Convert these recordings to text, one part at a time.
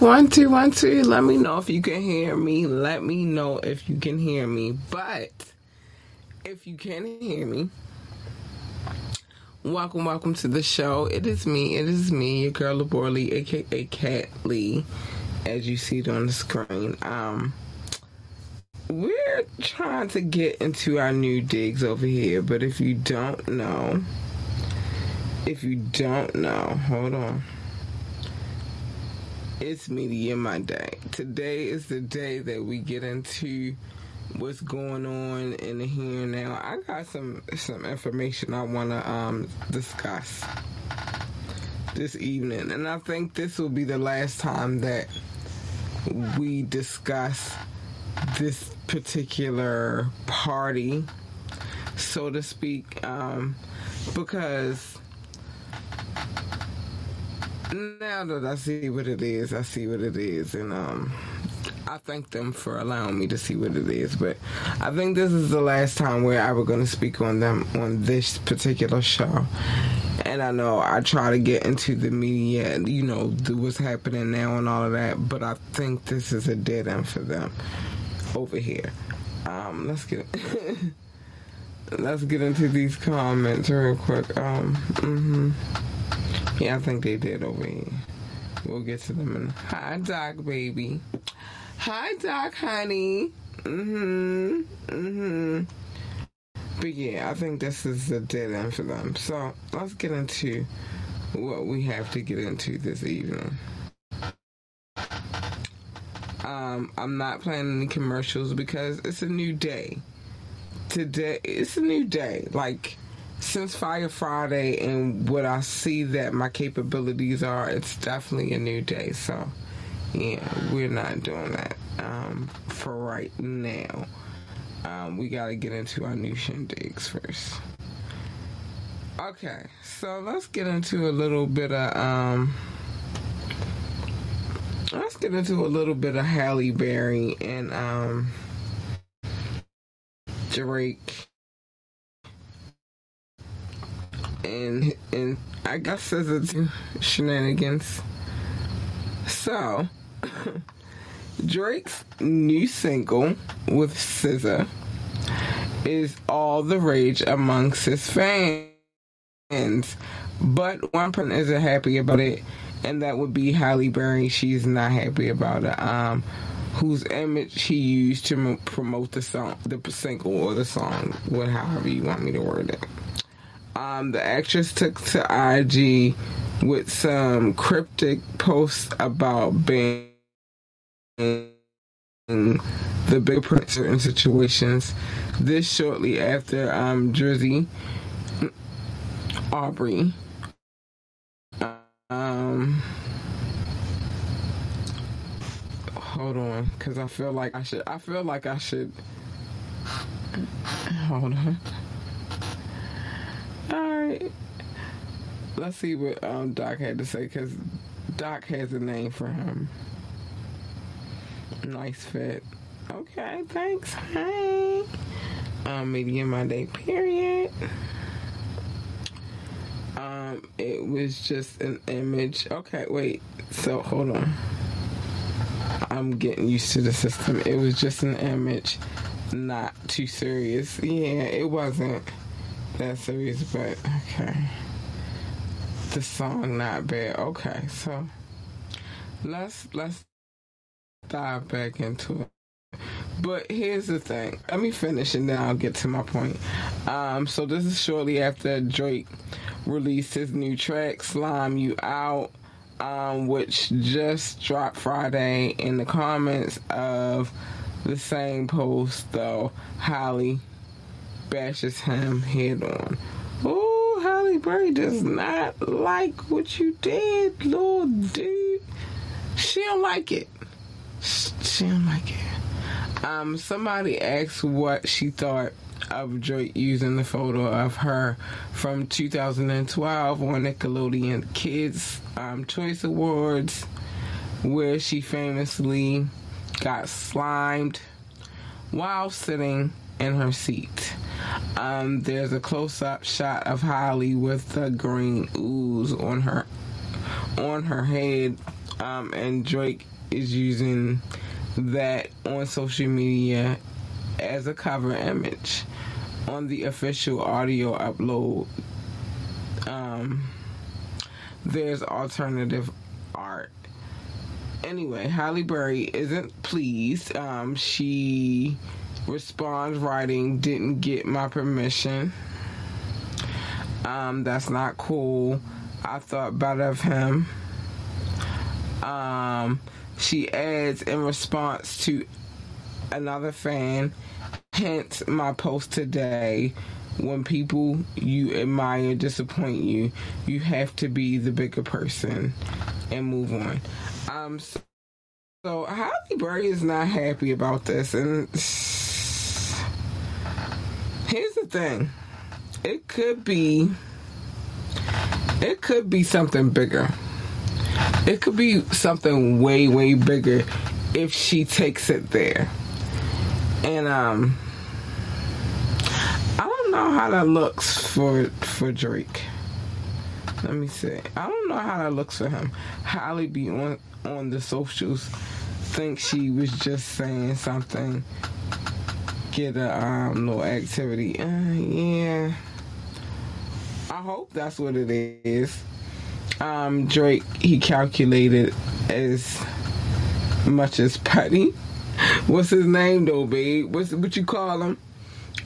One two one two. Let me know if you can hear me. Let me know if you can hear me. But if you can hear me, welcome, welcome to the show. It is me. It is me, your girl Lebora Lee, aka Cat Lee, as you see it on the screen. Um, we're trying to get into our new digs over here, but if you don't know, if you don't know, hold on. It's Media Monday. Today is the day that we get into what's going on in the here and now. I got some some information I want to um, discuss this evening, and I think this will be the last time that we discuss this particular party, so to speak, um, because now that I see what it is, I see what it is, and um, I thank them for allowing me to see what it is. But I think this is the last time where I was going to speak on them on this particular show. And I know I try to get into the media, and, you know, do what's happening now and all of that. But I think this is a dead end for them over here. Um, let's get. let's get into these comments real quick. Um, mm-hmm. Yeah, I think they did over here. We'll get to them in. Hi, Doc, baby. Hi, Doc, honey. Mm-hmm. Mm-hmm. But yeah, I think this is a dead end for them. So let's get into what we have to get into this evening. Um, I'm not playing any commercials because it's a new day. Today, it's a new day. Like, since Fire Friday and what I see that my capabilities are, it's definitely a new day. So, yeah, we're not doing that um, for right now. Um, we got to get into our new shindigs first. Okay, so let's get into a little bit of um, let's get into a little bit of Halle Berry and um, Drake and and I guess it's shenanigans. So Drake's new single with SZA is all the rage amongst his fans, but one person isn't happy about it, and that would be Halle Berry. She's not happy about it. Um, whose image he used to promote the song, the single or the song, what however you want me to word it. Um, the actress took to IG with some cryptic posts about being in the big printer in situations. This shortly after um, Drizzy Aubrey um, hold on, because I feel like I should. I feel like I should. Hold on. All right. Let's see what um, Doc had to say because Doc has a name for him. Nice fit. Okay, thanks. Hey. Um, Media Monday, period. Um, it was just an image. Okay, wait. So hold on. I'm getting used to the system. It was just an image, not too serious. Yeah, it wasn't that serious, but okay. The song not bad. Okay, so let's let's dive back into it. But here's the thing. Let me finish and then I'll get to my point. Um, so this is shortly after Drake released his new track, Slime You Out, um, which just dropped Friday in the comments of the same post though. Halle bashes him head on. Oh, Halle Berry does not like what you did, little dude. She don't like it. She don't like it. Um, somebody asked what she thought of Drake using the photo of her from 2012 on Nickelodeon Kids um, Choice Awards, where she famously got slimed while sitting in her seat. Um, there's a close-up shot of Halle with the green ooze on her on her head um, and Drake is using that on social media as a cover image on the official audio upload. Um, there's alternative art. Anyway, Halle Berry isn't pleased. Um, she responds writing, didn't get my permission. Um, that's not cool. I thought better of him. Um, she adds in response to another fan, hence my post today. When people you admire disappoint you, you have to be the bigger person and move on. Um, so, so Halle Berry is not happy about this, and here's the thing: it could be, it could be something bigger. It could be something way, way bigger if she takes it there. And um I don't know how that looks for for Drake. Let me see. I don't know how that looks for him. Halle be on on the socials think she was just saying something. Get a um little activity. Uh, yeah. I hope that's what it is um, Drake he calculated as much as Petty. What's his name though, babe? What's what you call him?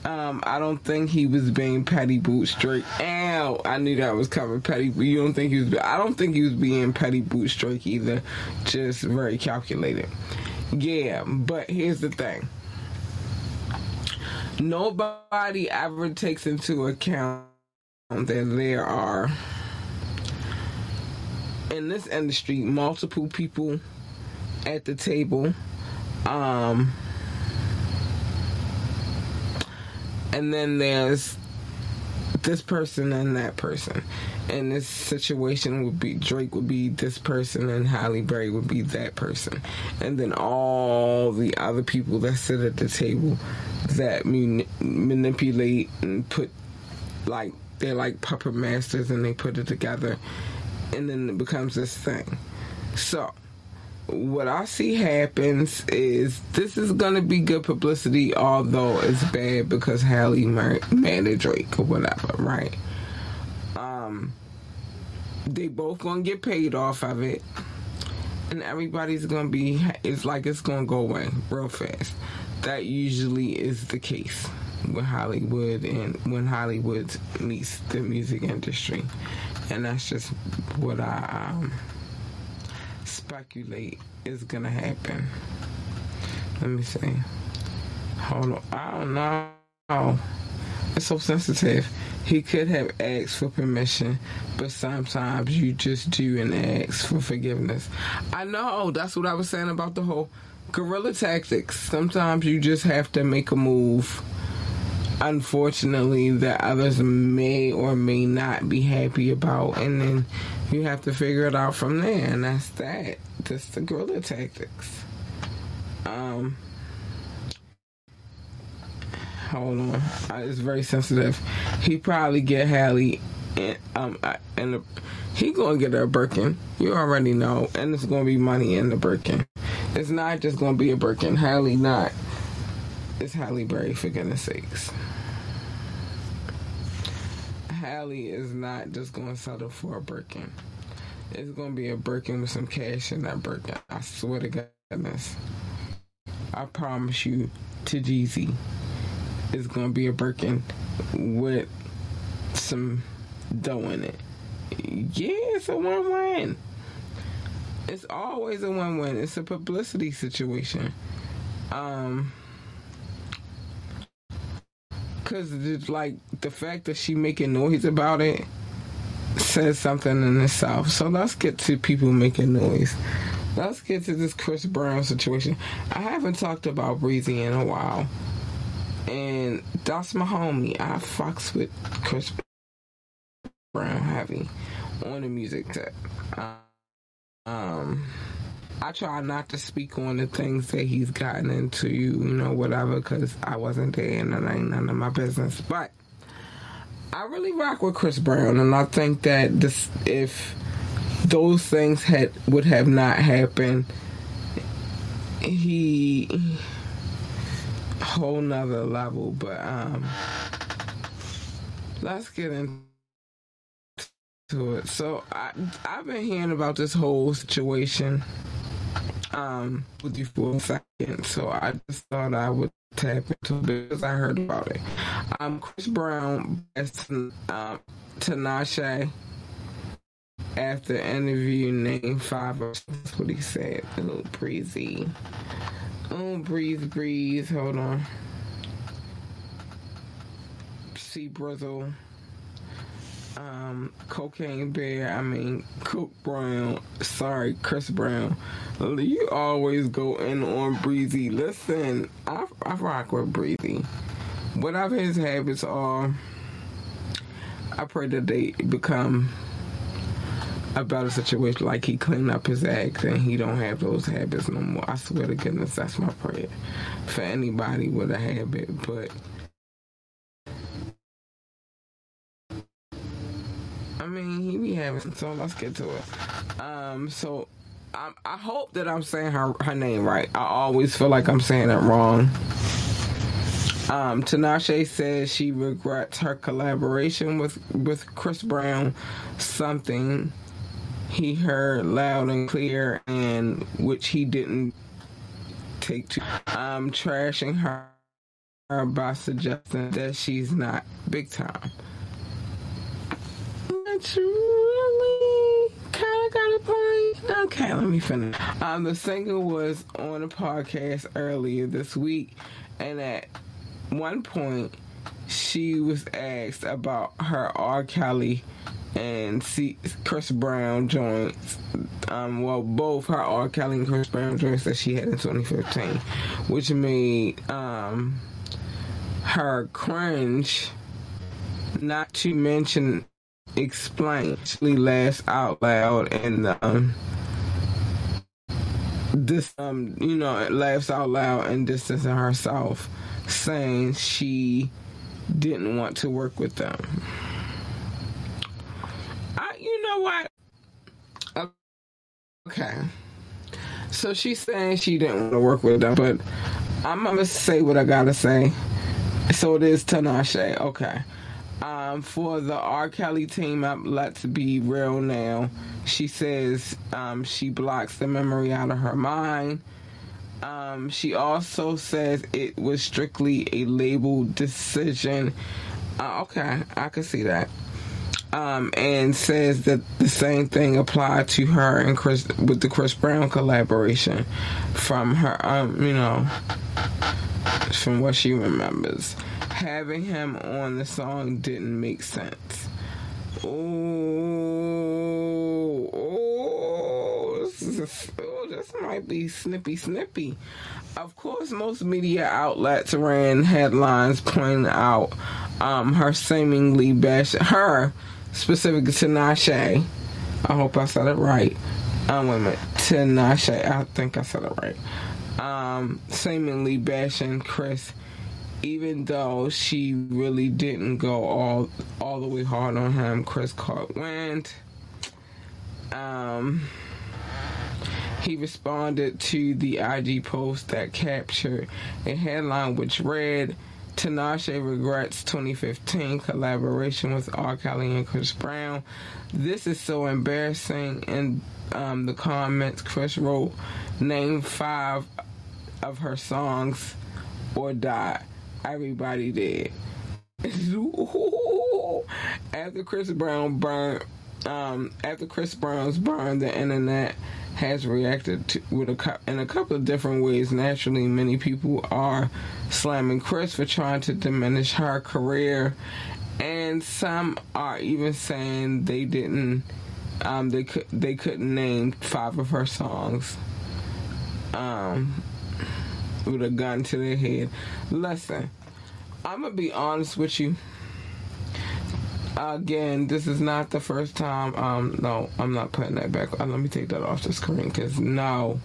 Um, I don't think he was being petty boot Drake. Ow! I knew that was coming. Petty. but You don't think he was? I don't think he was being petty boot Drake either. Just very calculated. Yeah, but here's the thing. Nobody ever takes into account that there are in this industry multiple people at the table. Um, and then there's this person and that person. And this situation would be Drake would be this person and Halle Berry would be that person. And then all the other people that sit at the table that man- manipulate and put like they're like puppet masters and they put it together and then it becomes this thing. So, what I see happens is this is gonna be good publicity, although it's bad because Halle married Drake or whatever, right? Um, they both gonna get paid off of it, and everybody's gonna be. It's like it's gonna go away real fast. That usually is the case with Hollywood and when Hollywood meets the music industry and that's just what I um, speculate is gonna happen. Let me see. Hold on. I don't know. It's so sensitive. He could have asked for permission, but sometimes you just do and ask for forgiveness. I know. That's what I was saying about the whole guerrilla tactics. Sometimes you just have to make a move. Unfortunately that others may or may not be happy about and then you have to figure it out from there and that's that. Just the guerrilla tactics. Um hold on. I it's very sensitive. He probably get Halle, and um and he gonna get a Birkin. You already know and it's gonna be money in the Birkin it's not just gonna be a Birkin Halle not it's Halle Berry for goodness sakes. Halle is not just to settle for a Birkin. It's to be a Birkin with some cash in that Birkin. I swear to goodness. I promise you to Jeezy, it's to be a Birkin with some dough in it. Yeah, it's a win-win. It's always a win-win. It's a publicity situation. Um because like the fact that she making noise about it says something in itself. So let's get to people making noise. Let's get to this Chris Brown situation. I haven't talked about Breezy in a while, and that's my homie. I fucks with Chris Brown heavy on the music tip. Um I try not to speak on the things that he's gotten into, you know, whatever, because I wasn't there and that ain't none of my business. But I really rock with Chris Brown, and I think that this, if those things had would have not happened, he whole nother level. But um, let's get into it. So I I've been hearing about this whole situation um with you for a second, so I just thought I would tap into because I heard about it. Um, Chris Brown asked um, Tinashe after interview named five. That's what he said. A little breezy. Oh, breeze, breeze. Hold on. See Brizzle. Um, Cocaine Bear. I mean, Cook Brown. Sorry, Chris Brown. You always go in on Breezy. Listen, I, I rock with Breezy. Whatever his habits are, I pray that they become a better situation. Like he cleaned up his act and he don't have those habits no more. I swear to goodness, that's my prayer for anybody with a habit. But mean, he be having. So let's get to it. Um, so I, I hope that I'm saying her her name right. I always feel like I'm saying it wrong. Um, Tinashe says she regrets her collaboration with with Chris Brown. Something he heard loud and clear, and which he didn't take to. I'm trashing her, her by suggesting that she's not big time. That's really kind of got a point. Okay, let me finish. Um, the singer was on a podcast earlier this week, and at one point, she was asked about her R. Kelly and C- Chris Brown joints. Um, well, both her R. Kelly and Chris Brown joints that she had in 2015, which made um, her cringe. Not to mention, explain. She laughs out loud and um, this um, you know, laughs out loud and distancing herself, saying she didn't want to work with them. I, you know what? Okay. So she's saying she didn't want to work with them, but I'm gonna say what I gotta say. So it is Tinashe. Okay. Um, for the R. Kelly team up, let's be real now. She says um, she blocks the memory out of her mind. Um, she also says it was strictly a label decision. Uh, okay, I can see that. Um, and says that the same thing applied to her and Chris with the Chris Brown collaboration from her, um, you know, from what she remembers. Having him on the song didn't make sense. Oh, oh, this, oh, this might be snippy, snippy. Of course, most media outlets ran headlines pointing out um, her seemingly bash her specific to Nashe. I hope I said it right. Um, wait a minute, Tinashe. I think I said it right. Um, seemingly bashing Chris, even though she really didn't go all all the way hard on him. Chris Cart went. Um, he responded to the IG post that captured a headline which read. Tinashe regrets 2015 collaboration with R. Kelly and Chris Brown. This is so embarrassing. In um, the comments, Chris wrote, "Name five of her songs or die." Everybody did. after Chris Brown burned, um, after Chris Brown's burn, the internet has reacted to, with a in a couple of different ways. Naturally, many people are slamming Chris for trying to diminish her career, and some are even saying they didn't. Um, they could they couldn't name five of her songs. Um, with a gun to their head. Listen, I'm gonna be honest with you. Again, this is not the first time. Um, no, I'm not putting that back. Uh, let me take that off the screen because no,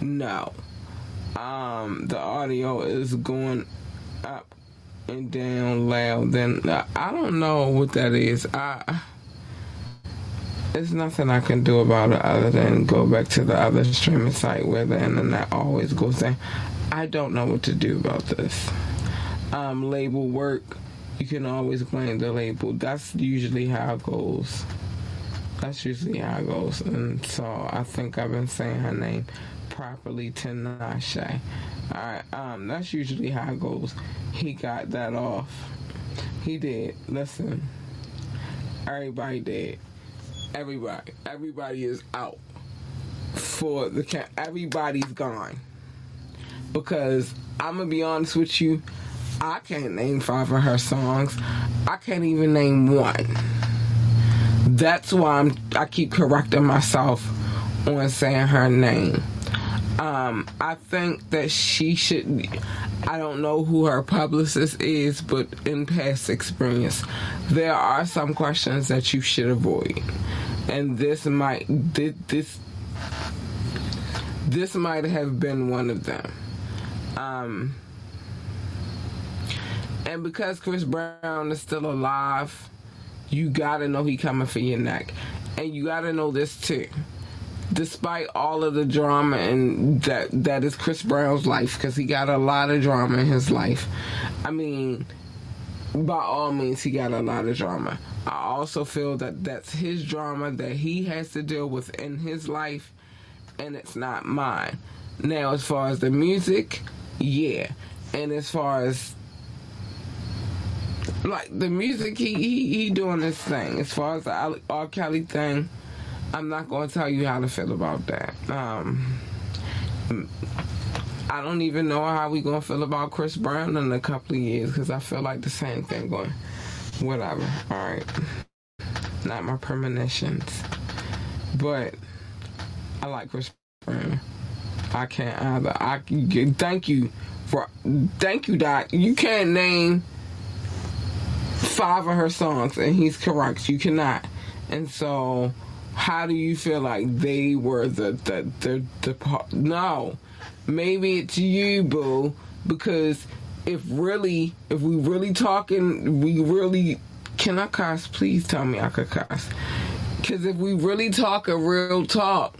no. Um, the audio is going up and down loud. Then uh, I don't know what that is. I there's nothing I can do about it other than go back to the other streaming site where the internet always goes down. I don't know what to do about this. Um, label work, you can always blame the label. That's usually how it goes. That's usually how it goes. And so I think I've been saying her name properly, Tinashe. Alright, um, that's usually how it goes. He got that off. He did. Listen. Everybody did. Everybody. Everybody is out for the camp. Everybody's gone. Because I'm gonna be honest with you, I can't name five of her songs. I can't even name one. That's why I'm I keep correcting myself on saying her name. Um, I think that she should. I don't know who her publicist is, but in past experience, there are some questions that you should avoid, and this might this this might have been one of them. Um, and because Chris Brown is still alive, you gotta know he coming for your neck, and you gotta know this too despite all of the drama and that that is Chris Brown's life because he got a lot of drama in his life. I mean, by all means, he got a lot of drama. I also feel that that's his drama that he has to deal with in his life, and it's not mine. Now, as far as the music, yeah, and as far as like the music, he he, he doing this thing. As far as the R. Kelly thing I'm not to tell you how to feel about that. Um, I don't even know how we gonna feel about Chris Brown in a couple of years because I feel like the same thing going. Whatever. All right. Not my premonitions, but I like Chris Brown. I can't either. I thank you for thank you, Doc. You can't name five of her songs, and he's correct. You cannot, and so how do you feel like they were the the the, the no maybe it's you boo because if really if we really talking we really can i cuss please tell me i could cuss because if we really talk a real talk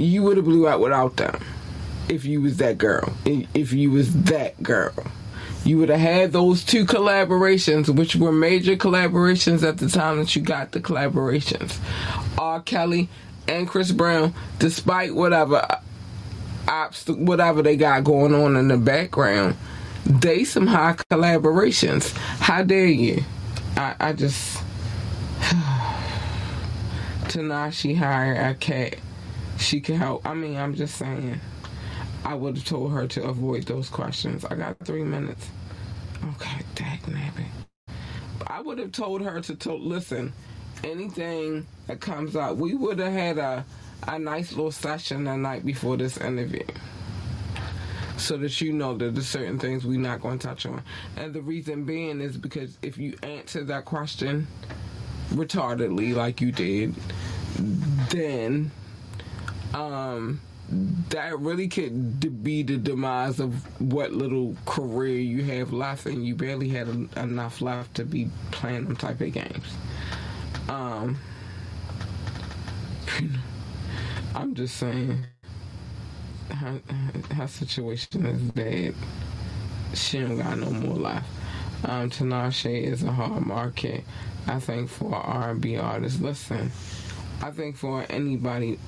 you would have blew out without them if you was that girl if you was that girl you would have had those two collaborations, which were major collaborations at the time that you got the collaborations. R. Kelly and Chris Brown, despite whatever uh, obstacle, whatever they got going on in the background, they some high collaborations. How dare you? I, I just Tinashe hired a cat. She can help. I mean, I'm just saying. I would have told her to avoid those questions. I got three minutes. Okay, dag nabbit. I would have told her to, to listen. Anything that comes out, we would have had a a nice little session the night before this interview, so that you know that there's certain things we're not going to touch on. And the reason being is because if you answer that question retardedly, like you did, then um that really could be the demise of what little career you have left, and you barely had enough left to be playing them type of games. Um, I'm just saying, her, her situation is bad. She don't got no more life. Um, Tinashe is a hard market. I think for R&B artists. Listen, I think for anybody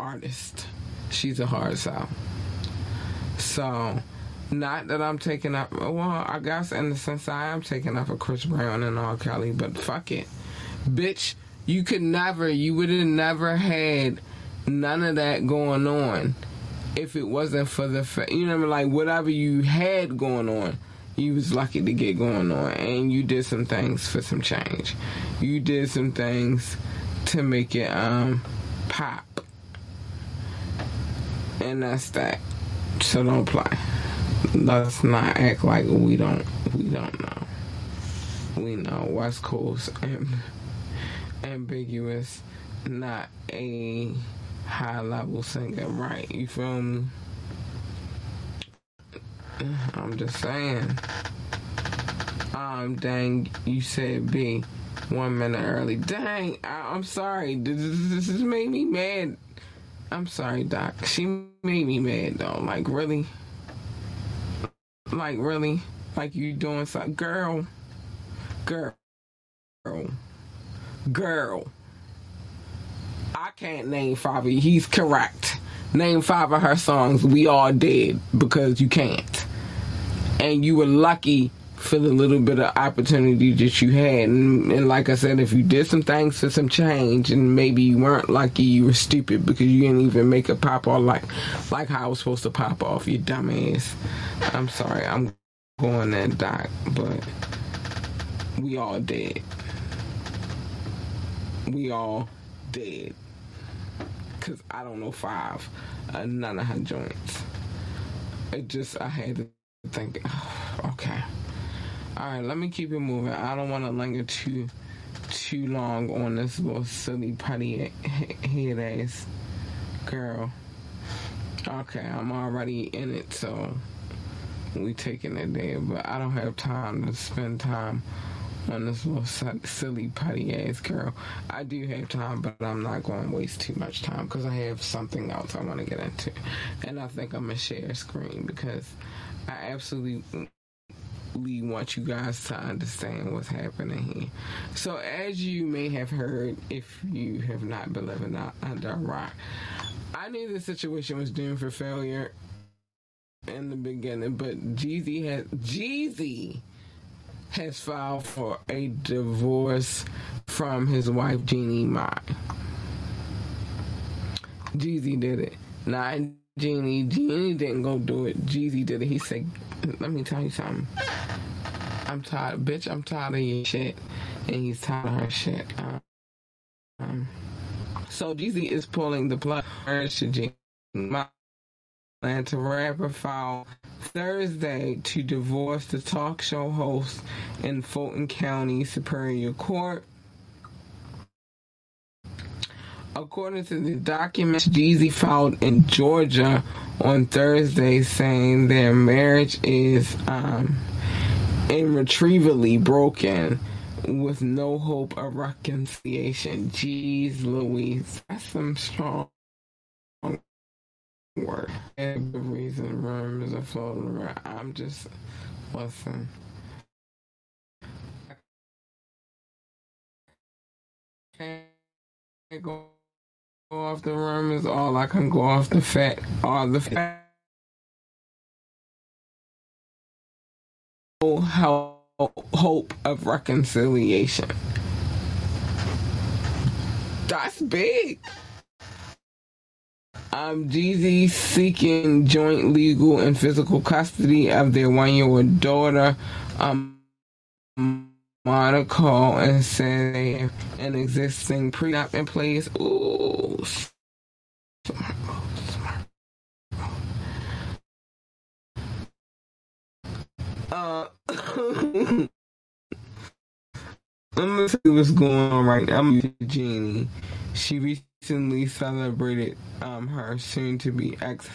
artist she's a hard sell. So, not that I'm taking up. Well, I guess in the sense I am taking up for Chris Brown and all Kelly, but fuck it, bitch. You could never. You would have never had none of that going on if it wasn't for the fa- you know like whatever you had going on you was lucky to get going on and you did some things for some change you did some things to make it um pop and that's that. So don't play. Let's not act like we don't we don't know. We know West Coast and ambiguous, not a high level singer, right? You feel me? I'm just saying. Um, dang, you said B. one minute early. Dang, I, am sorry. This, this, this made me mad. I'm sorry, Doc. She made me mad though. Like really, like really, like you doing something, girl, girl, girl, girl. I can't name five. He's correct. Name five of her songs. We all did because you can't. And you were lucky for the little bit of opportunity that you had. And, and, like I said, if you did some things for some change and maybe you weren't lucky, you were stupid because you didn't even make it pop off like like how I was supposed to pop off, you dumbass. I'm sorry, I'm going that doc, but we all dead. We all dead. Cause I don't know five, uh, none of her joints. It just I had to think. Okay. All right, let me keep it moving. I don't want to linger too too long on this little silly putty head ass girl. Okay, I'm already in it, so we taking it there. But I don't have time to spend time on this little silly putty ass girl. I do have time, but I'm not going to waste too much time because I have something else I want to get into, and I think I'm gonna share a screen because I absolutely want you guys to understand what's happening here. So, as you may have heard, if you have not been living under a rock, I knew the situation was doomed for failure in the beginning, but Jeezy has Jeezy has filed for a divorce from his wife Jeannie Mai. Jeezy did it. Not Jeannie. Jeannie didn't go do it. Jeezy did it. He said, "Let me tell you something." I'm tired, bitch. I'm tired of your shit, and he's tired of her shit. Um, so Jeezy is pulling the plug. My plan to rapper file Thursday to divorce the talk show host in Fulton County Superior Court. According to the documents Jeezy filed in Georgia on Thursday, saying their marriage is um, irretrievably broken with no hope of reconciliation. Jeez Louise, that's some strong work. Every reason rumors are floating around. I'm just listen. Off the rumors. All I can go off the fact, all the fact. hope of reconciliation. That's big. Um, Jeezy seeking joint legal and physical custody of their one-year-old daughter, um, Monaco, and say an existing prenup in place. Ooh, Uh, I'm gonna see what's going on right now. I'm Jeannie. She recently celebrated um, her soon-to-be ex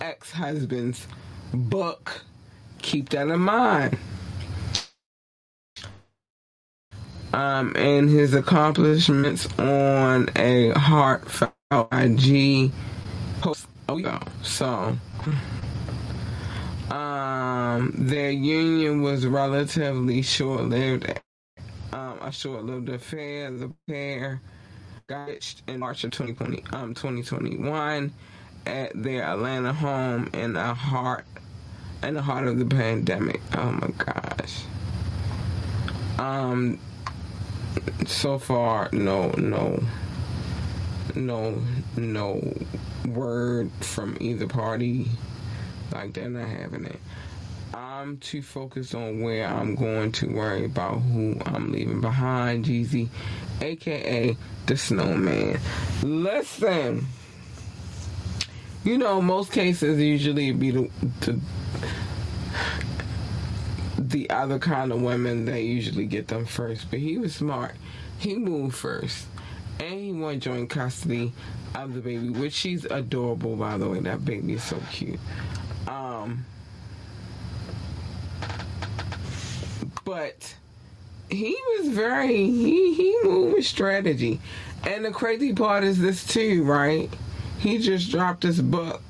ex-husband's book. Keep that in mind. Um, and his accomplishments on a heartfelt IG post. Oh. So. Um, their union was relatively short-lived. Um, a short-lived affair. The pair got in March of 2020, um, 2021 at their Atlanta home in a heart in the heart of the pandemic. Oh my gosh. Um so far no no no no word from either party like they're not having it. I'm too focused on where I'm going to worry about who I'm leaving behind, Jeezy, aka the snowman. Listen, you know, most cases usually be the, the the other kind of women that usually get them first, but he was smart. He moved first, and he won joint custody of the baby, which she's adorable, by the way. That baby is so cute. Um, but he was very he he moved with strategy, and the crazy part is this too, right? He just dropped his book,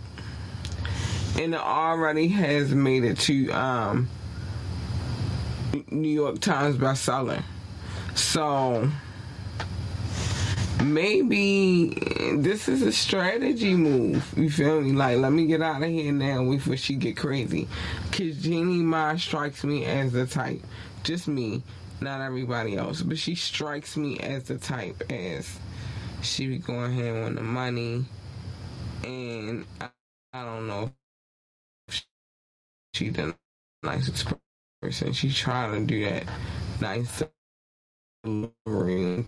and it already has made it to um, New York Times bestseller. So maybe this is a strategy move. You feel me? Like, let me get out of here now before she get crazy. Cause Jeannie Mai strikes me as the type, just me, not everybody else, but she strikes me as the type as she be going hand on the money, and I, I don't know if she the nicest person. She trying to do that nice on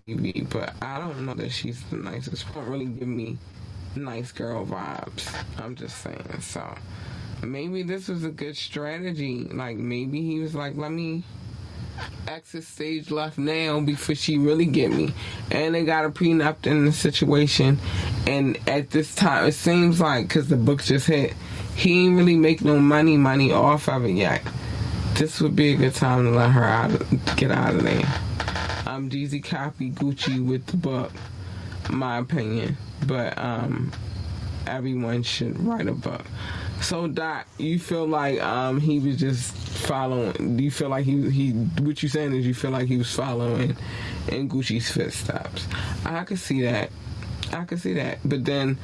TV, but I don't know that she's the nicest. She don't really give me nice girl vibes. I'm just saying. So maybe this was a good strategy. Like maybe he was like, let me exit stage left now before she really get me. And they got a prenup in the situation. And at this time, it seems like because the book just hit, he ain't really make no money, money off of it yet. This would be a good time to let her out, get out of there. Um, Jeezy copy Gucci with the book, my opinion. But um, everyone should write a book. So Doc, you feel like um he was just following? Do you feel like he he? What you saying is you feel like he was following in Gucci's footsteps? I could see that. I could see that. But then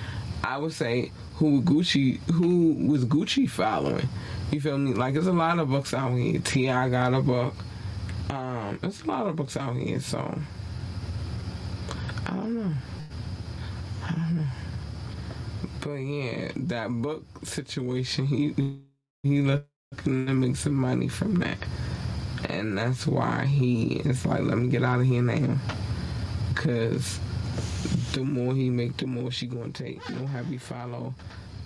I would say who Gucci who was Gucci following? You feel me? Like there's a lot of books out here. T.I. got a book. Um, there's a lot of books out here, so I don't know. I don't know. But yeah, that book situation, he he looking to make some money from that, and that's why he is like, let me get out of here now, because the more he make, the more she gonna take. No heavy follow,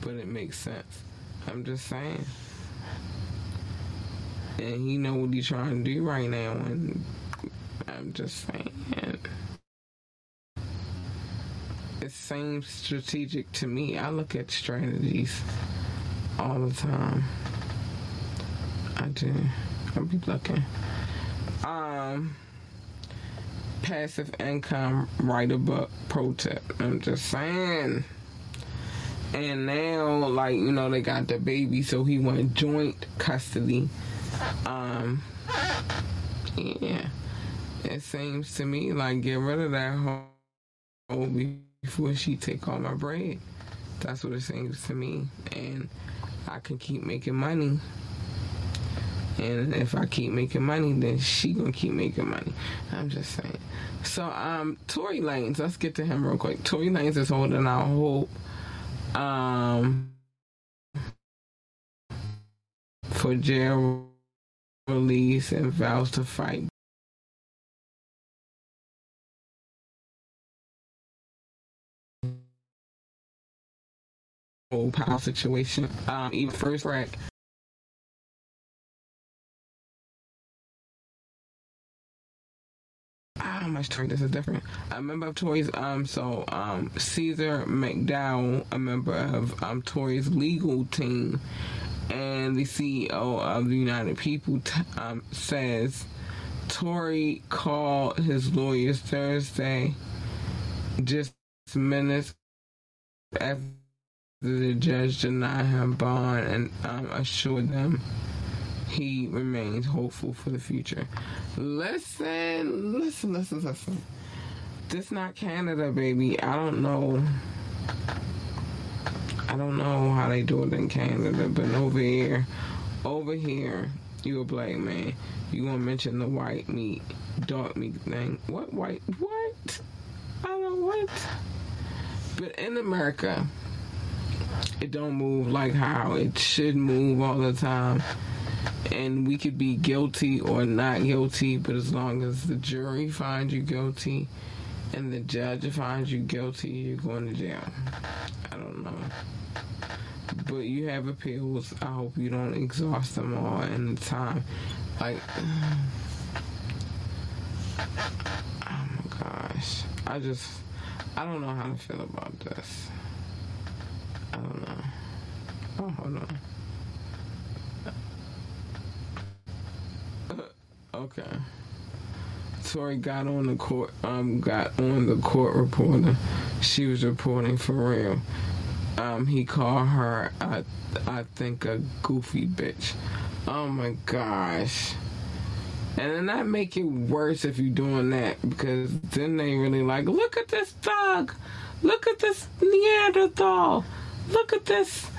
but it makes sense. I'm just saying and he know what he's trying to do right now. And I'm just saying, it seems strategic to me. I look at strategies all the time. I do. I be looking. Um, passive income, write a book, pro tip. I'm just saying. And now, like, you know, they got the baby, so he want joint custody um, yeah, it seems to me like get rid of that whole before she take all my bread. That's what it seems to me, and I can keep making money. And if I keep making money, then she gonna keep making money. I'm just saying. So, um, Tory Lanez, let's get to him real quick. Tory Lanez is holding out hope. Um, for jail release and vows to fight whole power situation. Um, even first rack. How much Tory this is different. A member of Tory's um so um Caesar McDowell, a member of um Tory's legal team, and the CEO of the United People um, says Tory called his lawyers Thursday, just minutes after the judge denied him bond and um, assured them he remains hopeful for the future. Listen, listen, listen, listen. This not Canada, baby. I don't know I don't know how they do it in Canada, but over here, over here, you a black man. You gonna mention the white meat, dark meat thing? What white? What? I don't what. But in America, it don't move like how it should move all the time. And we could be guilty or not guilty, but as long as the jury finds you guilty and the judge finds you guilty, you're going to jail. I don't know but you have appeals. I hope you don't exhaust them all in the time. Like, oh my gosh. I just, I don't know how to feel about this. I don't know. Oh, hold on. okay. Tory got on the court. Um, got on the court reporter. She was reporting for real. Um, he called her, I, I think, a goofy bitch. Oh my gosh. And then that make it worse if you're doing that because then they really like, look at this thug, look at this Neanderthal, look at this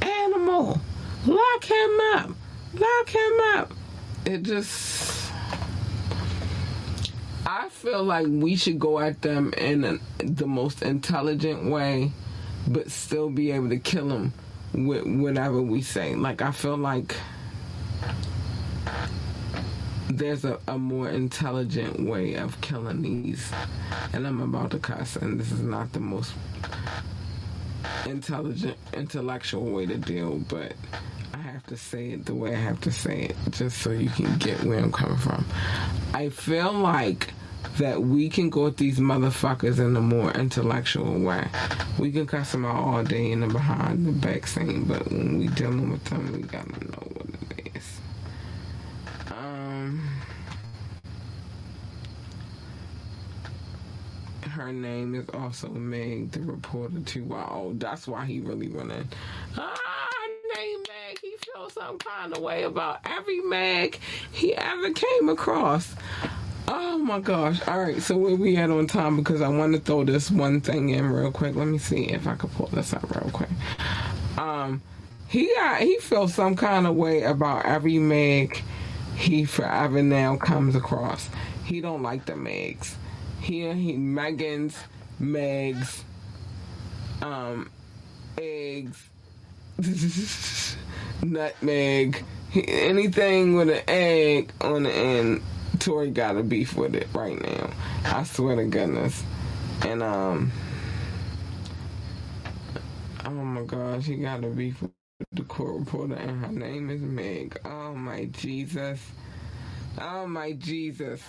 animal, lock him up, lock him up. It just, I feel like we should go at them in the most intelligent way, but still be able to kill them with whatever we say. Like I feel like there's a, a more intelligent way of killing these. And I'm about to cuss, and this is not the most intelligent, intellectual way to deal, but I have to say it the way I have to say it, just so you can get where I'm coming from. I feel like that we can go at these motherfuckers in a more intellectual way. We can cuss them out all day in the behind the back scene, but when we dealing with them, we gotta know what it is. Um, her name is also Meg, the reporter too. Wow, that's why he really running. Ah, name Meg. He feels some kind of way about every Meg he ever came across. Oh my gosh. All right, so where we at on time? Because I want to throw this one thing in real quick. Let me see if I can pull this up real quick. Um, he got he feels some kind of way about every Meg he forever now comes across. He don't like the Megs. He he Megans, Megs, um, eggs, nutmeg, anything with an egg on the end Tory got a beef with it right now. I swear to goodness. And um Oh my gosh, he got a beef with the court reporter and her name is Meg. Oh my Jesus. Oh my Jesus.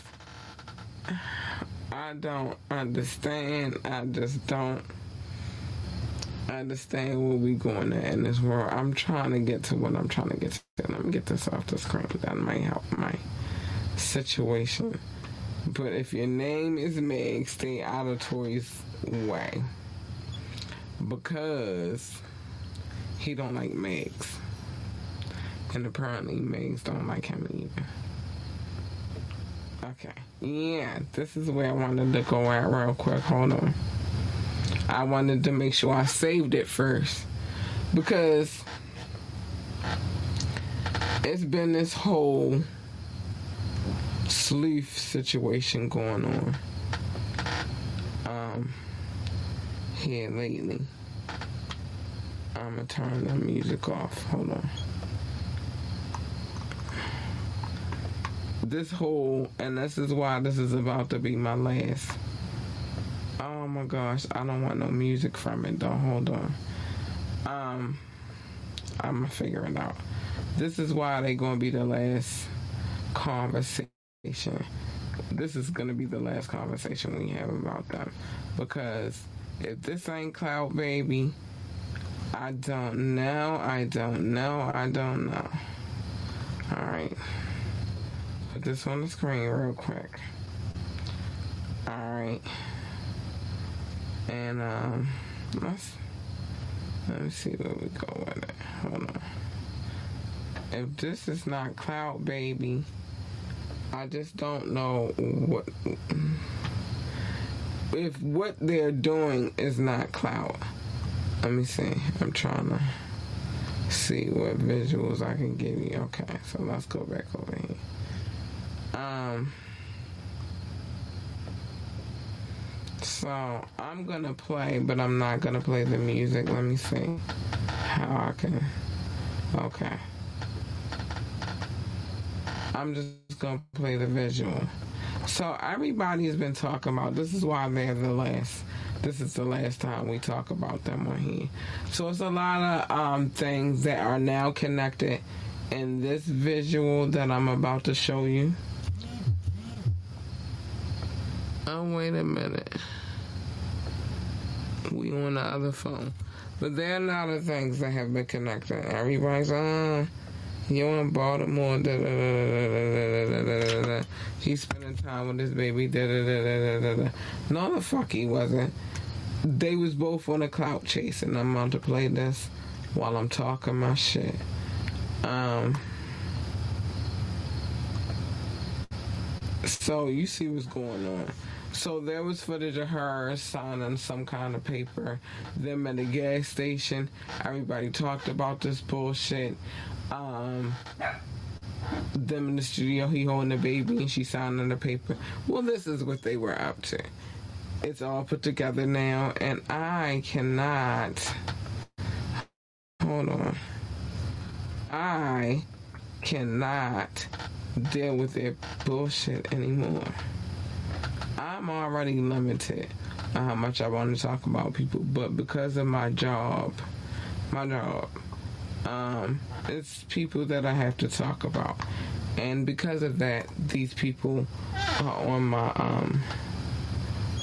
I don't understand. I just don't understand where we going at in this world. I'm trying to get to what I'm trying to get to. Let me get this off the screen. That might help my situation. But if your name is Meg, stay out of Tory's way. Because he don't like Megs. And apparently Megs don't like him either. Okay. Yeah, this is where I wanted to go at real quick. Hold on. I wanted to make sure I saved it first. Because it's been this whole sleuth situation going on um, here lately. I'm gonna turn the music off. Hold on. This whole, and this is why this is about to be my last. Oh my gosh, I don't want no music from it though. Hold on. Um, I'm gonna figure it out. This is why they gonna be the last conversation this is going to be the last conversation we have about them because if this ain't cloud baby i don't know i don't know i don't know. All right put this on the screen real quick. All right and um let's let me see where we go with it. Hold on. If this is not cloud baby I just don't know what if what they're doing is not clout. Let me see. I'm trying to see what visuals I can give you. Okay, so let's go back over here. Um. So I'm gonna play, but I'm not gonna play the music. Let me see how I can. Okay. I'm just gonna play the visual. So everybody has been talking about this is why they're the last. This is the last time we talk about them on here. So it's a lot of um, things that are now connected in this visual that I'm about to show you. Oh wait a minute. We on the other phone. But there are a lot of things that have been connected. Everybody's uh You in Baltimore? Da, da, da, da, He's spending time with his baby. Da, da, da, da, da, da. No, the fuck he wasn't. They was both on a clout chase, and I'm about to play this while I'm talking my shit. Um. So you see what's going on. So there was footage of her signing some kind of paper. Them at the gas station. Everybody talked about this bullshit. Um, them in the studio, he holding the baby and she signing the paper. Well, this is what they were up to. It's all put together now, and I cannot. Hold on. I cannot deal with their bullshit anymore. I'm already limited on how much I want to talk about people, but because of my job, my job, um, it's people that I have to talk about, and because of that, these people are on my um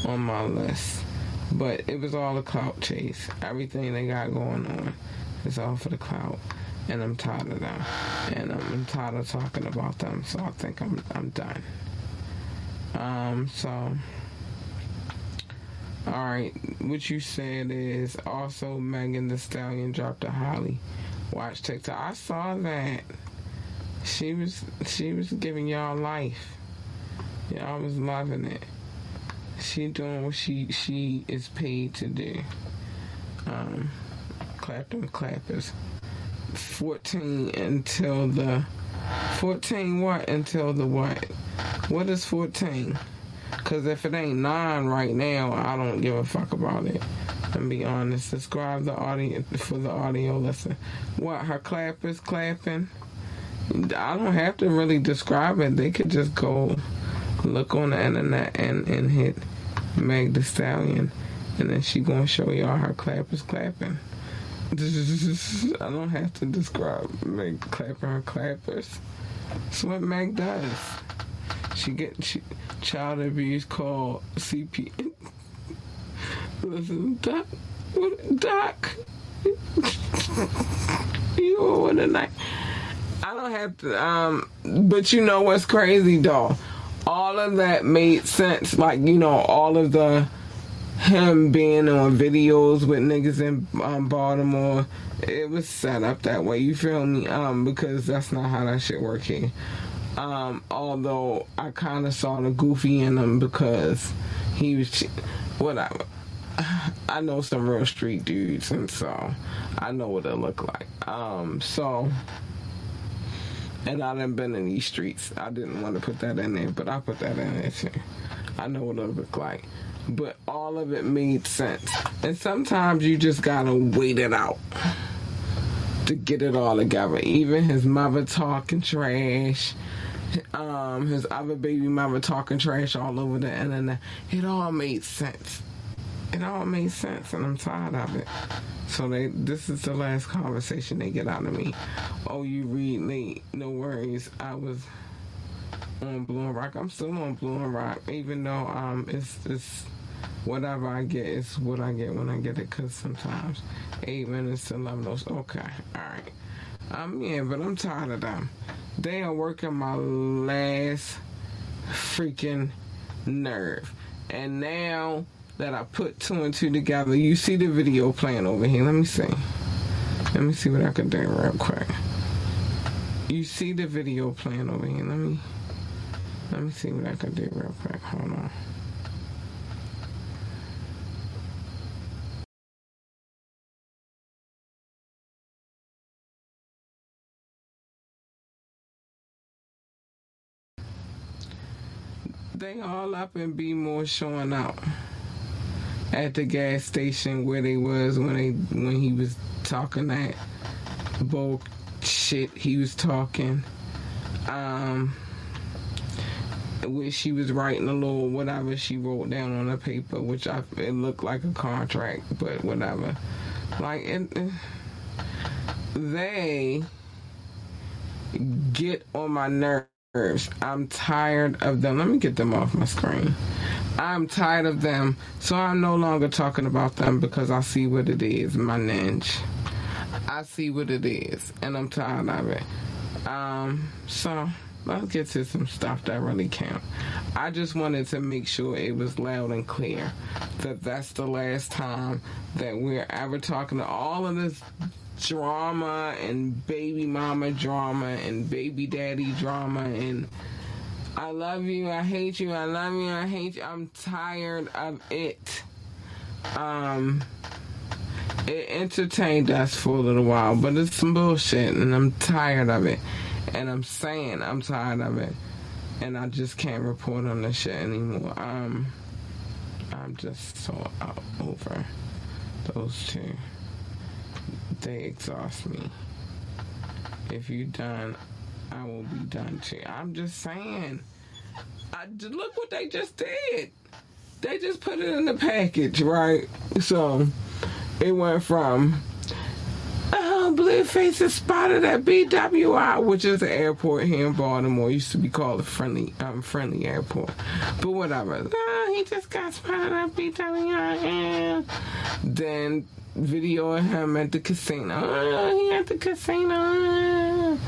on my list. But it was all a clout chase. Everything they got going on is all for the clout and I'm tired of them. And I'm tired of talking about them, so I think I'm I'm done. Um, so all right, what you said is also Megan Thee Stallion dropped a Holly watch TikTok. I saw that she was she was giving y'all life. Y'all was loving it. She doing what she she is paid to do. Um, clap them clappers. 14 until the 14 what until the what? What is 14? Because if it ain't 9 right now, I don't give a fuck about it. And be honest. Describe the audio for the audio listen. What, her clappers clapping? I don't have to really describe it. They could just go look on the internet and, and hit Meg Thee Stallion. And then she gonna show y'all her clappers clapping. I don't have to describe Meg clapping her clappers. That's what Meg does. She get she, child abuse called CP. Listen, Doc, Doc, you over tonight. I don't have to. Um, but you know what's crazy though? All of that made sense. Like you know, all of the him being on videos with niggas in um, Baltimore, it was set up that way. You feel me? Um, because that's not how that shit work. Um, although I kind of saw the goofy in him because he was whatever. I know some real street dudes, and so I know what it look like. Um, so. And I didn't been in these streets. I didn't want to put that in there, but I put that in there too. I know what it look like but all of it made sense. And sometimes you just gotta wait it out to get it all together. Even his mother talking trash, um, his other baby mother talking trash all over the internet. It all made sense. It all made sense, and I'm tired of it. So they, this is the last conversation they get out of me. Oh, you read late? No worries. I was on Blue Rock. I'm still on Blue Rock, even though um, it's it's whatever I get is what I get when I get it. Cause sometimes eight minutes to eleven those. Okay, all right. I'm in, but I'm tired of them. They are working my last freaking nerve. And now that I put two and two together, you see the video playing over here. Let me see. Let me see what I can do real quick. You see the video playing over here. Let me let me see what I can do real quick. Hold on. They all up and B-more showing out at the gas station where they was when they when he was talking that bullshit he was talking. Um, where she was writing a little whatever she wrote down on the paper, which I it looked like a contract, but whatever. Like it, they get on my nerves I'm tired of them. Let me get them off my screen. I'm tired of them, so I'm no longer talking about them because I see what it is, my ninja. I see what it is, and I'm tired of it. Um, so let's get to some stuff that really count. I just wanted to make sure it was loud and clear that that's the last time that we're ever talking to all of this drama and baby mama drama and baby daddy drama and I love you, I hate you, I love you, I hate you. I'm tired of it. Um it entertained us for a little while, but it's some bullshit and I'm tired of it. And I'm saying I'm tired of it. And I just can't report on this shit anymore. Um I'm just so out over those two. They exhaust me. If you done, I will be done too. I'm just saying. I look what they just did. They just put it in the package, right? So it went from oh, Blueface is spotted at BWI, which is the airport here in Baltimore. Used to be called a friendly, um, friendly airport, but whatever. Oh, he just got spotted at BWI. Then video of him at the casino. Oh, he at the casino.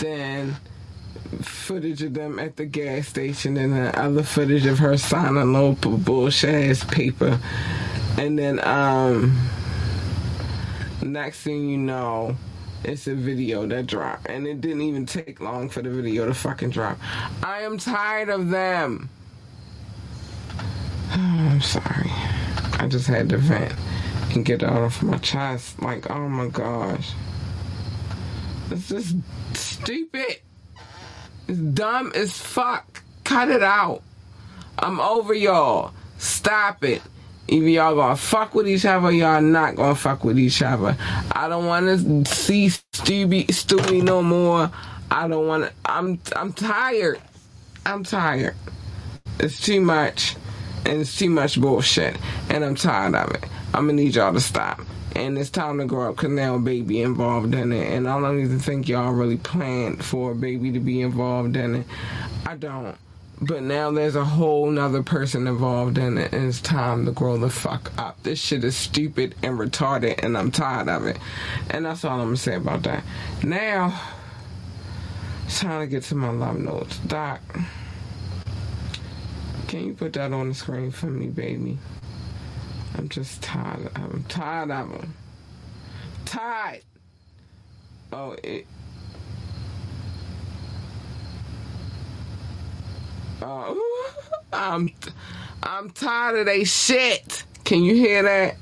Then footage of them at the gas station and the other footage of her signing low bullshit ass paper. And then um next thing you know, it's a video that dropped. And it didn't even take long for the video to fucking drop. I am tired of them. I'm sorry. I just had to vent and get out of my chest. Like, oh my gosh. It's just stupid. It's dumb as fuck. Cut it out. I'm over y'all. Stop it. Either y'all gonna fuck with each other, y'all not gonna fuck with each other. I don't want to see Stewie, Stewie no more. I don't want to. I'm I'm tired. I'm tired. It's too much, and it's too much bullshit, and I'm tired of it. I'm gonna need y'all to stop. And it's time to grow up because now baby involved in it. And I don't even think y'all really planned for a baby to be involved in it. I don't. But now there's a whole nother person involved in it, and it's time to grow the fuck up. This shit is stupid and retarded, and I'm tired of it. And that's all I'm gonna say about that. Now, it's time to get to my love notes. Doc, can you put that on the screen for me, baby? I'm just tired. I'm tired of them. Tired. Oh, it. Oh, I'm, I'm tired of they shit. Can you hear that?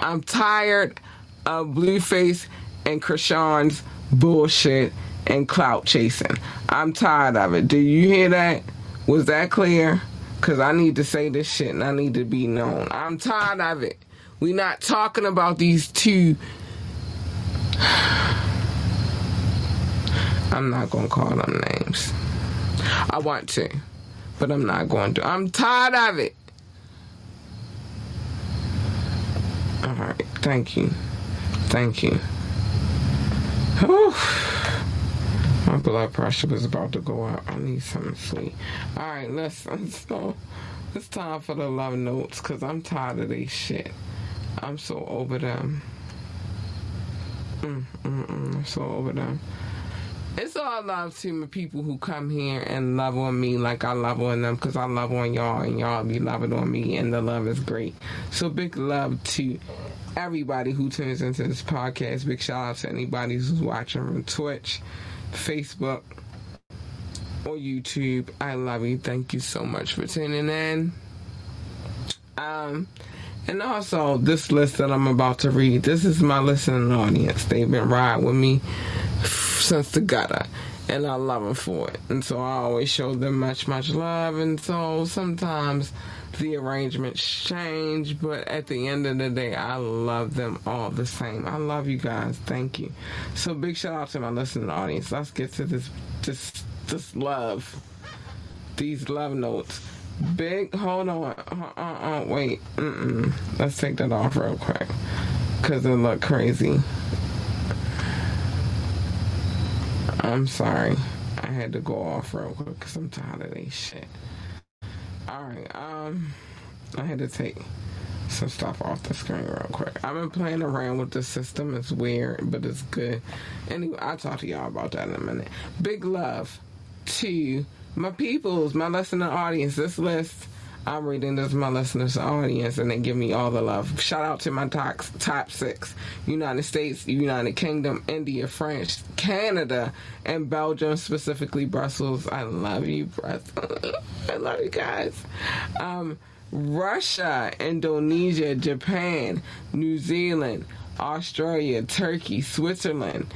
I'm tired of Blueface and Chrisean's bullshit and clout chasing. I'm tired of it. Do you hear that? Was that clear? Cause I need to say this shit and I need to be known. I'm tired of it. We're not talking about these two. I'm not gonna call them names. I want to, but I'm not going to. I'm tired of it. All right, thank you, thank you. Whew. My blood pressure was about to go up. I need something sweet. All right, listen. So it's time for the love notes because I'm tired of these shit. I'm so over them. Mm, mm, mm, I'm so over them. It's all love to my people who come here and love on me like I love on them because I love on y'all and y'all be loving on me and the love is great. So big love to everybody who tunes into this podcast. Big shout out to anybody who's watching from Twitch. Facebook or YouTube. I love you. Thank you so much for tuning in. Um, and also this list that I'm about to read. This is my listening audience. They've been riding with me since the gutter, and I love them for it. And so I always show them much, much love. And so sometimes the arrangements change, but at the end of the day, I love them all the same. I love you guys. Thank you. So big shout out to my listening audience. Let's get to this this this love. These love notes. Big hold on. Uh uh, uh wait. Mm-mm. Let's take that off real quick. Cause it look crazy. I'm sorry. I had to go off real quick because I'm tired of this shit. All right. Um, I had to take some stuff off the screen real quick. I've been playing around with the system. It's weird, but it's good. Anyway, I'll talk to y'all about that in a minute. Big love to my peoples, my listening audience. This list I'm reading this my listeners' audience, and they give me all the love. Shout out to my top top six: United States, United Kingdom, India, France, Canada, and Belgium, specifically Brussels. I love you, Brussels. I love you guys. Um, Russia, Indonesia, Japan, New Zealand, Australia, Turkey, Switzerland,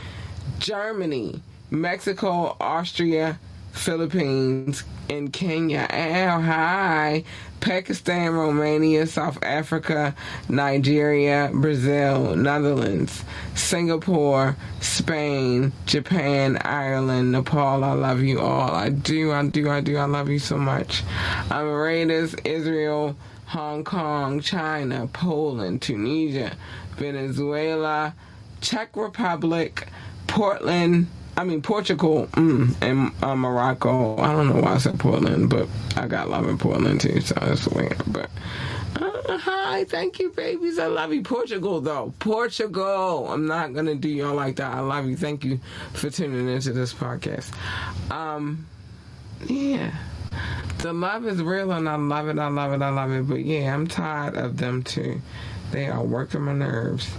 Germany, Mexico, Austria, Philippines, in Kenya, oh, hi, Pakistan, Romania, South Africa, Nigeria, Brazil, Netherlands, Singapore, Spain, Japan, Ireland, Nepal. I love you all. I do, I do, I do. I love you so much. I'm Emirates, Israel, Hong Kong, China, Poland, Tunisia, Venezuela, Czech Republic, Portland, I mean Portugal mm, and uh, Morocco. I don't know why I said Portland, but I got love in Portland too, so that's weird. But uh, hi, thank you, babies. I love you, Portugal. Though Portugal, I'm not gonna do y'all like that. I love you. Thank you for tuning into this podcast. Um, yeah. The love is real and I love it, I love it, I love it. But yeah, I'm tired of them too. They are working my nerves.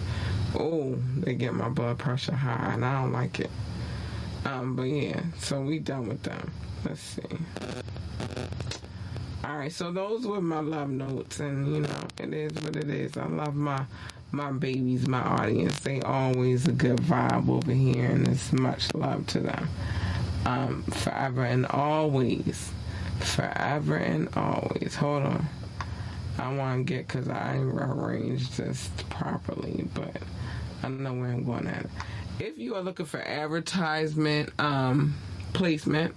Oh, they get my blood pressure high and I don't like it. Um, but yeah, so we done with them. Let's see. All right, so those were my love notes, and you know, it is what it is. I love my my babies, my audience. They always a good vibe over here, and it's much love to them. Um, forever and always, forever and always. Hold on, I want to get because I arranged this properly, but I know where I'm going at. It if you are looking for advertisement um, placement,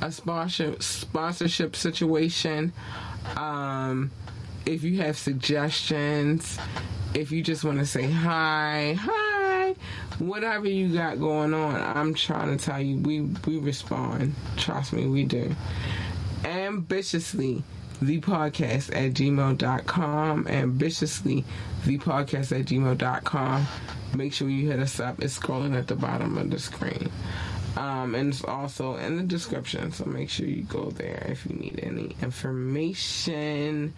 a sponsorship sponsorship situation, um, if you have suggestions, if you just want to say hi, hi, whatever you got going on, I'm trying to tell you, we we respond. Trust me, we do. Ambitiously the podcast at gmail.com ambitiously the podcast at gmail.com make sure you hit us up. It's scrolling at the bottom of the screen. Um, and it's also in the description so make sure you go there if you need any information.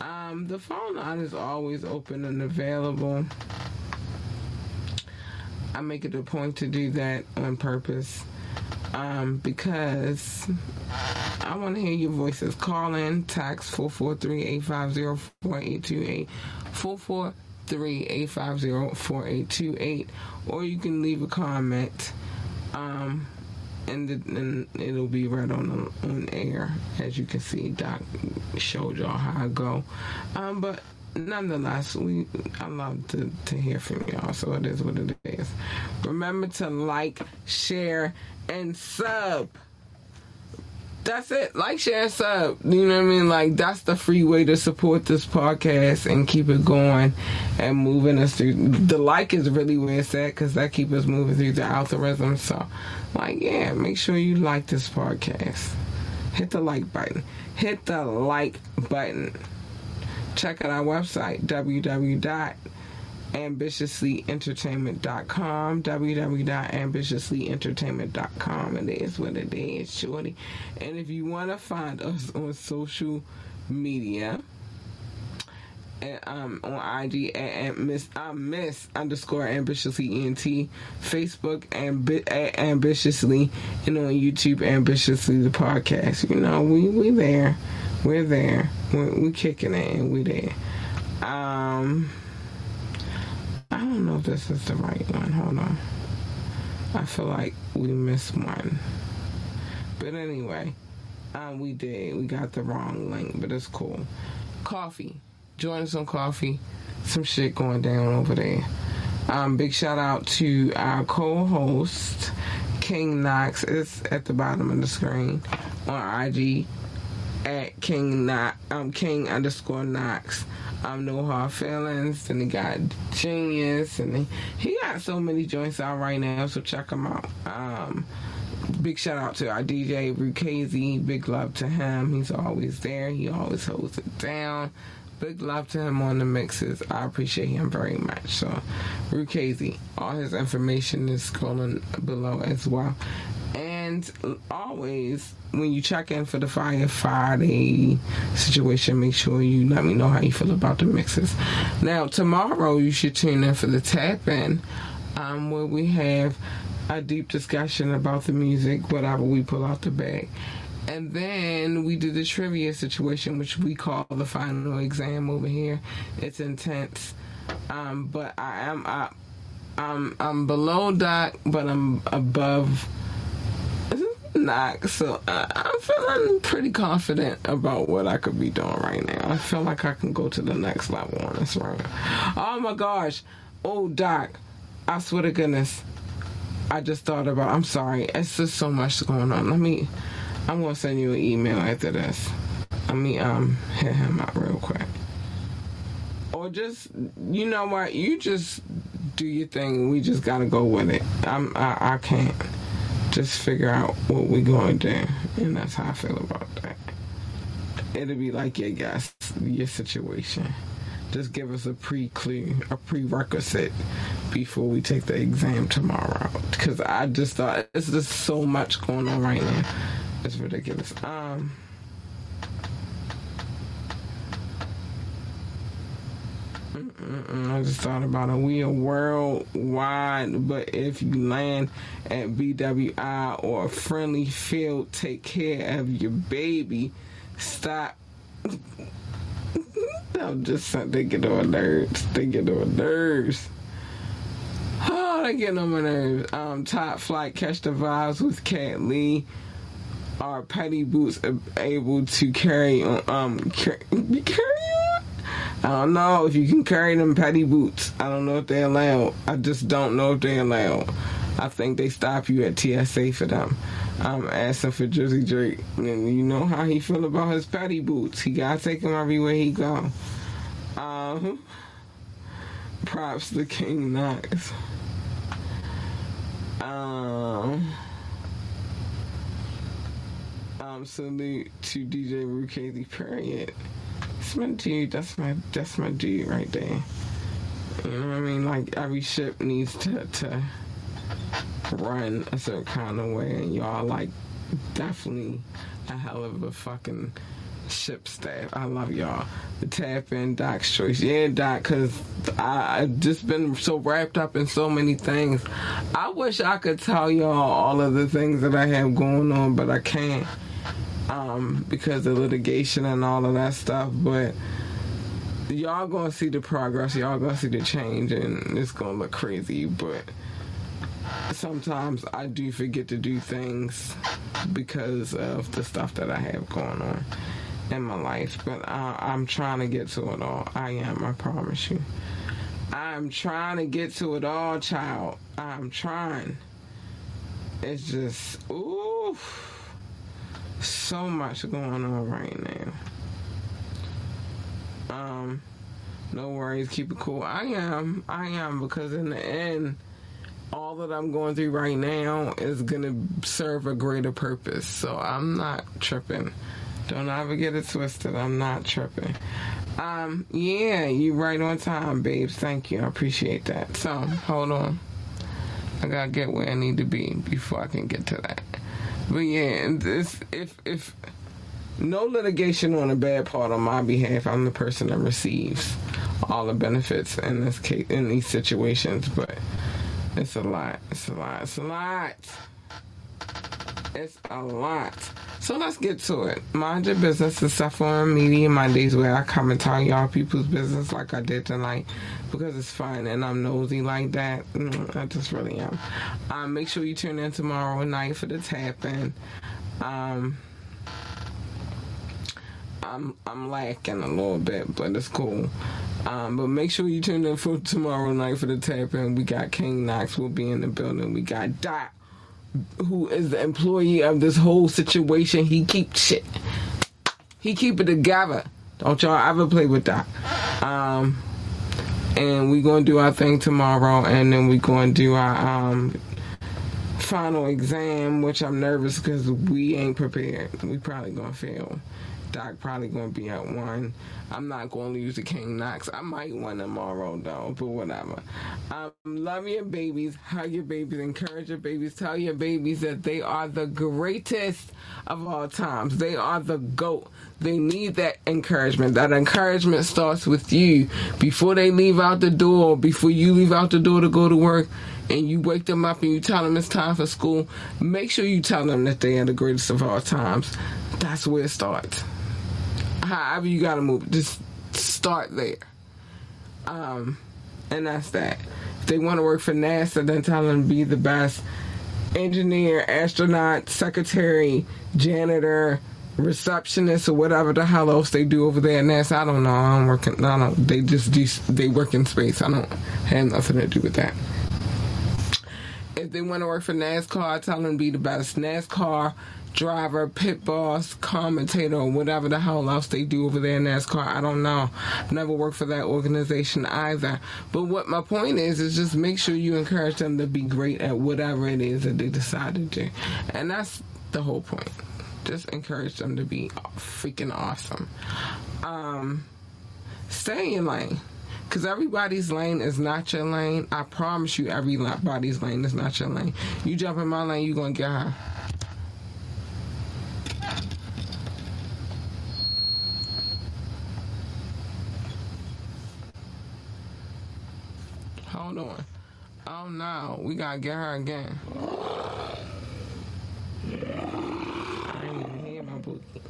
Um, the phone line is always open and available. I make it a point to do that on purpose um, because I want to hear your voices. Call in, text 443-850-4828, 443-850-4828, or you can leave a comment, um, and, the, and it'll be right on the, on air. As you can see, Doc showed y'all how I go. Um, but nonetheless, we I love to, to hear from y'all, so it is what it is. Remember to like, share, and sub. That's it. Like, share, and sub. You know what I mean? Like, that's the free way to support this podcast and keep it going and moving us through. The like is really where it's at because that keeps us moving through the algorithm. So, like, yeah, make sure you like this podcast. Hit the like button. Hit the like button. Check out our website, www ambitiouslyentertainment.com www.ambitiouslyentertainment.com it is what it is shorty and if you want to find us on social media um, on IG at, Miss uh, Miss underscore ambitiously ent, Facebook ambi- at ambitiously, and on YouTube ambitiously the podcast. You know, we we there, we're there, we're, we kicking it, and we there. Um, I don't know if this is the right one. Hold on. I feel like we missed one. But anyway, um, we did. We got the wrong link, but it's cool. Coffee. Join us on coffee. Some shit going down over there. Um, big shout out to our co-host King Knox. It's at the bottom of the screen on IG at King Knox. Um, King underscore Knox um, No Hard Feelings, and he got Genius, and he, he got so many joints out right now, so check him out. Um, big shout out to our DJ Rukazy. Big love to him. He's always there. He always holds it down. Big love to him on the mixes. I appreciate him very much. So, Rukazy, all his information is scrolling below as well. And always, when you check in for the Fire Friday situation, make sure you let me know how you feel about the mixes. Now, tomorrow, you should tune in for the tap in, um, where we have a deep discussion about the music, whatever we pull out the bag. And then we do the trivia situation, which we call the final exam over here. It's intense. Um, but I am I, I'm I'm below Doc, but I'm above Knock. So I, I'm feeling pretty confident about what I could be doing right now. I feel like I can go to the next level on this round. Oh my gosh. Oh Doc, I swear to goodness. I just thought about I'm sorry. It's just so much going on. Let me I'm gonna send you an email after this. Let me um hit him out real quick. Or just you know what, you just do your thing. We just gotta go with it. I'm I, I can't just figure out what we going to do, and that's how I feel about that. It'll be like your guess, your situation. Just give us a pre-clue, a prerequisite before we take the exam tomorrow. Because I just thought it's just so much going on right now. It's ridiculous. Um. I just thought about it. We are worldwide, but if you land at BWI or a friendly field, take care of your baby. Stop. I'm just they get on nerves. They get on nerves. Oh, they get on my nerves. Um, top flight, catch the vibes with Cat Lee are petty boots able to carry on? Um, carry, carry? I don't know if you can carry them petty boots. I don't know if they're allowed. I just don't know if they're allowed. I think they stop you at TSA for them. I'm asking for Jersey Drake, and you know how he feel about his petty boots. He gotta take them everywhere he go. Um, props to King Knox. Um um, salute to DJ Rukazy, period. That's my dude. That's my that's my dude right there. You know what I mean? Like every ship needs to to run a certain kind of way, and y'all like definitely a hell of a fucking ship staff. I love y'all. The tap in Doc's choice. Yeah, Doc, because I've just been so wrapped up in so many things. I wish I could tell y'all all of the things that I have going on, but I can't um, because of litigation and all of that stuff. But y'all gonna see the progress, y'all gonna see the change, and it's gonna look crazy. But sometimes I do forget to do things because of the stuff that I have going on in my life. But I'm trying to get to it all. I am, I promise you. I'm trying to get to it all, child. I'm trying. It's just, ooh so much going on right now. Um, no worries, keep it cool. I am, I am, because in the end, all that I'm going through right now is gonna serve a greater purpose. So I'm not tripping. Don't ever get it twisted. I'm not tripping. Um, yeah, you right on time, babes. Thank you. I appreciate that. So hold on. I gotta get where I need to be before I can get to that. But yeah, this if if no litigation on a bad part on my behalf, I'm the person that receives all the benefits in this case in these situations. But it's a lot. It's a lot. It's a lot. It's a lot. So let's get to it. Mind your business is Saffron Media Mondays where I come and tell y'all people's business like I did tonight because it's fun and I'm nosy like that. Mm, I just really am. Um, make sure you tune in tomorrow night for the tap. Um, I'm I'm lacking a little bit, but it's cool. Um, but make sure you tune in for tomorrow night for the tap. We got King Knox We'll be in the building. We got Dot, who is the employee of this whole situation. He keep shit. He keep it together. Don't y'all ever play with that. Um, and we're gonna do our thing tomorrow, and then we're gonna do our um, final exam, which I'm nervous because we ain't prepared. We probably gonna fail. Doc probably gonna be at one. I'm not gonna use the King Knox. I might win tomorrow though, but whatever. Um, love your babies, hug your babies, encourage your babies, tell your babies that they are the greatest of all times. They are the GOAT. They need that encouragement. That encouragement starts with you before they leave out the door, before you leave out the door to go to work and you wake them up and you tell them it's time for school, make sure you tell them that they are the greatest of all times. That's where it starts however you gotta move, just start there. Um, and that's that. If they want to work for NASA, then tell them to be the best engineer, astronaut, secretary, janitor, receptionist, or whatever the hell else they do over there at NASA. I don't know. I don't work. In, I don't. They just do. They work in space. I don't have nothing to do with that. If they want to work for NASCAR, tell them to be the best NASCAR driver, pit boss, commentator, whatever the hell else they do over there in NASCAR. I don't know. Never worked for that organization either. But what my point is, is just make sure you encourage them to be great at whatever it is that they decide to do. And that's the whole point. Just encourage them to be freaking awesome. Um, stay in lane. Because everybody's lane is not your lane. I promise you, everybody's lane is not your lane. You jump in my lane, you're going to get her. Hold on. Oh no, we gotta get her again. I ain't even hear my bookie.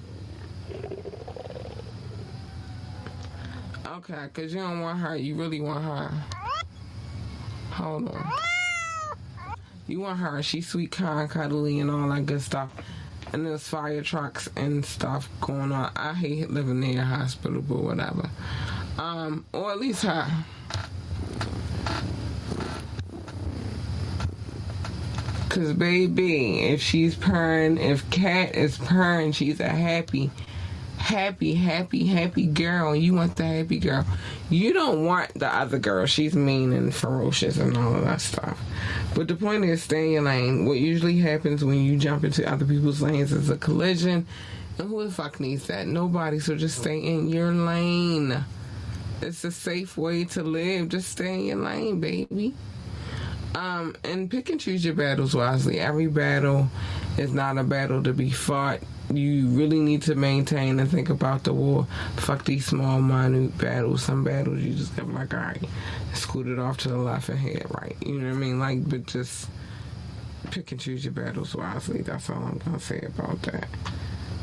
Okay, cause you don't want her. You really want her. Hold on. You want her. She's sweet, kind, cuddly, and all that good stuff. And there's fire trucks and stuff going on. I hate living near a hospital, but whatever. Um, or at least her. Cause baby, if she's purring, if cat is purring, she's a happy, happy, happy, happy girl. You want the happy girl. You don't want the other girl. She's mean and ferocious and all of that stuff. But the point is, stay in your lane. What usually happens when you jump into other people's lanes is a collision. And who the fuck needs that? Nobody. So just stay in your lane. It's a safe way to live. Just stay in your lane, baby. Um, and pick and choose your battles wisely. Every battle is not a battle to be fought. You really need to maintain and think about the war. Fuck these small, minute battles. Some battles you just get like, all right, scoot it off to the left and head right. You know what I mean? Like, but just pick and choose your battles wisely. That's all I'm gonna say about that.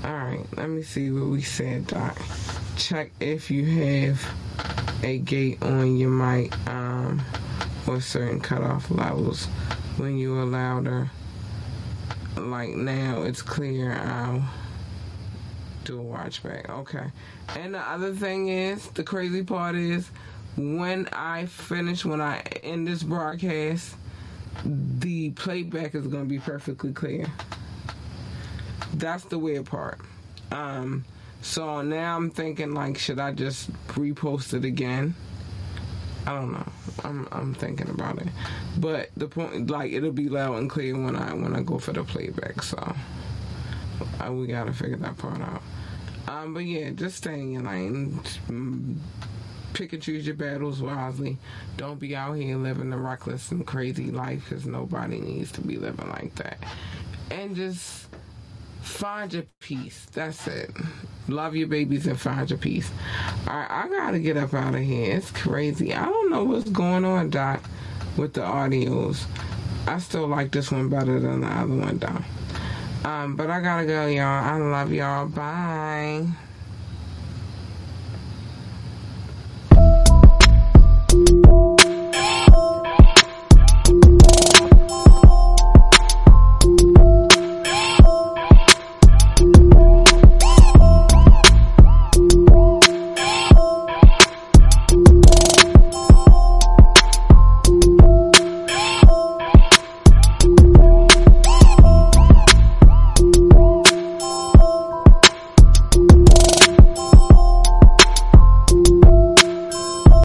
All right, let me see what we said, Doc. Check if you have a gate on your mic. Um, or certain cutoff levels when you are louder. Like now, it's clear. I'll do a watch back. Okay. And the other thing is, the crazy part is, when I finish, when I end this broadcast, the playback is going to be perfectly clear. That's the weird part. Um, so now I'm thinking, like, should I just repost it again? I don't know. I'm I'm thinking about it, but the point like it'll be loud and clear when I when I go for the playback. So I, we gotta figure that part out. Um, but yeah, just stay in your lane. Pick and choose your battles wisely. Don't be out here living a reckless and crazy life because nobody needs to be living like that. And just find your peace. That's it. Love your babies and find your peace. Alright, I gotta get up out of here. It's crazy. I don't know what's going on, Doc, with the audios. I still like this one better than the other one, though. Um, but I gotta go, y'all. I love y'all. Bye.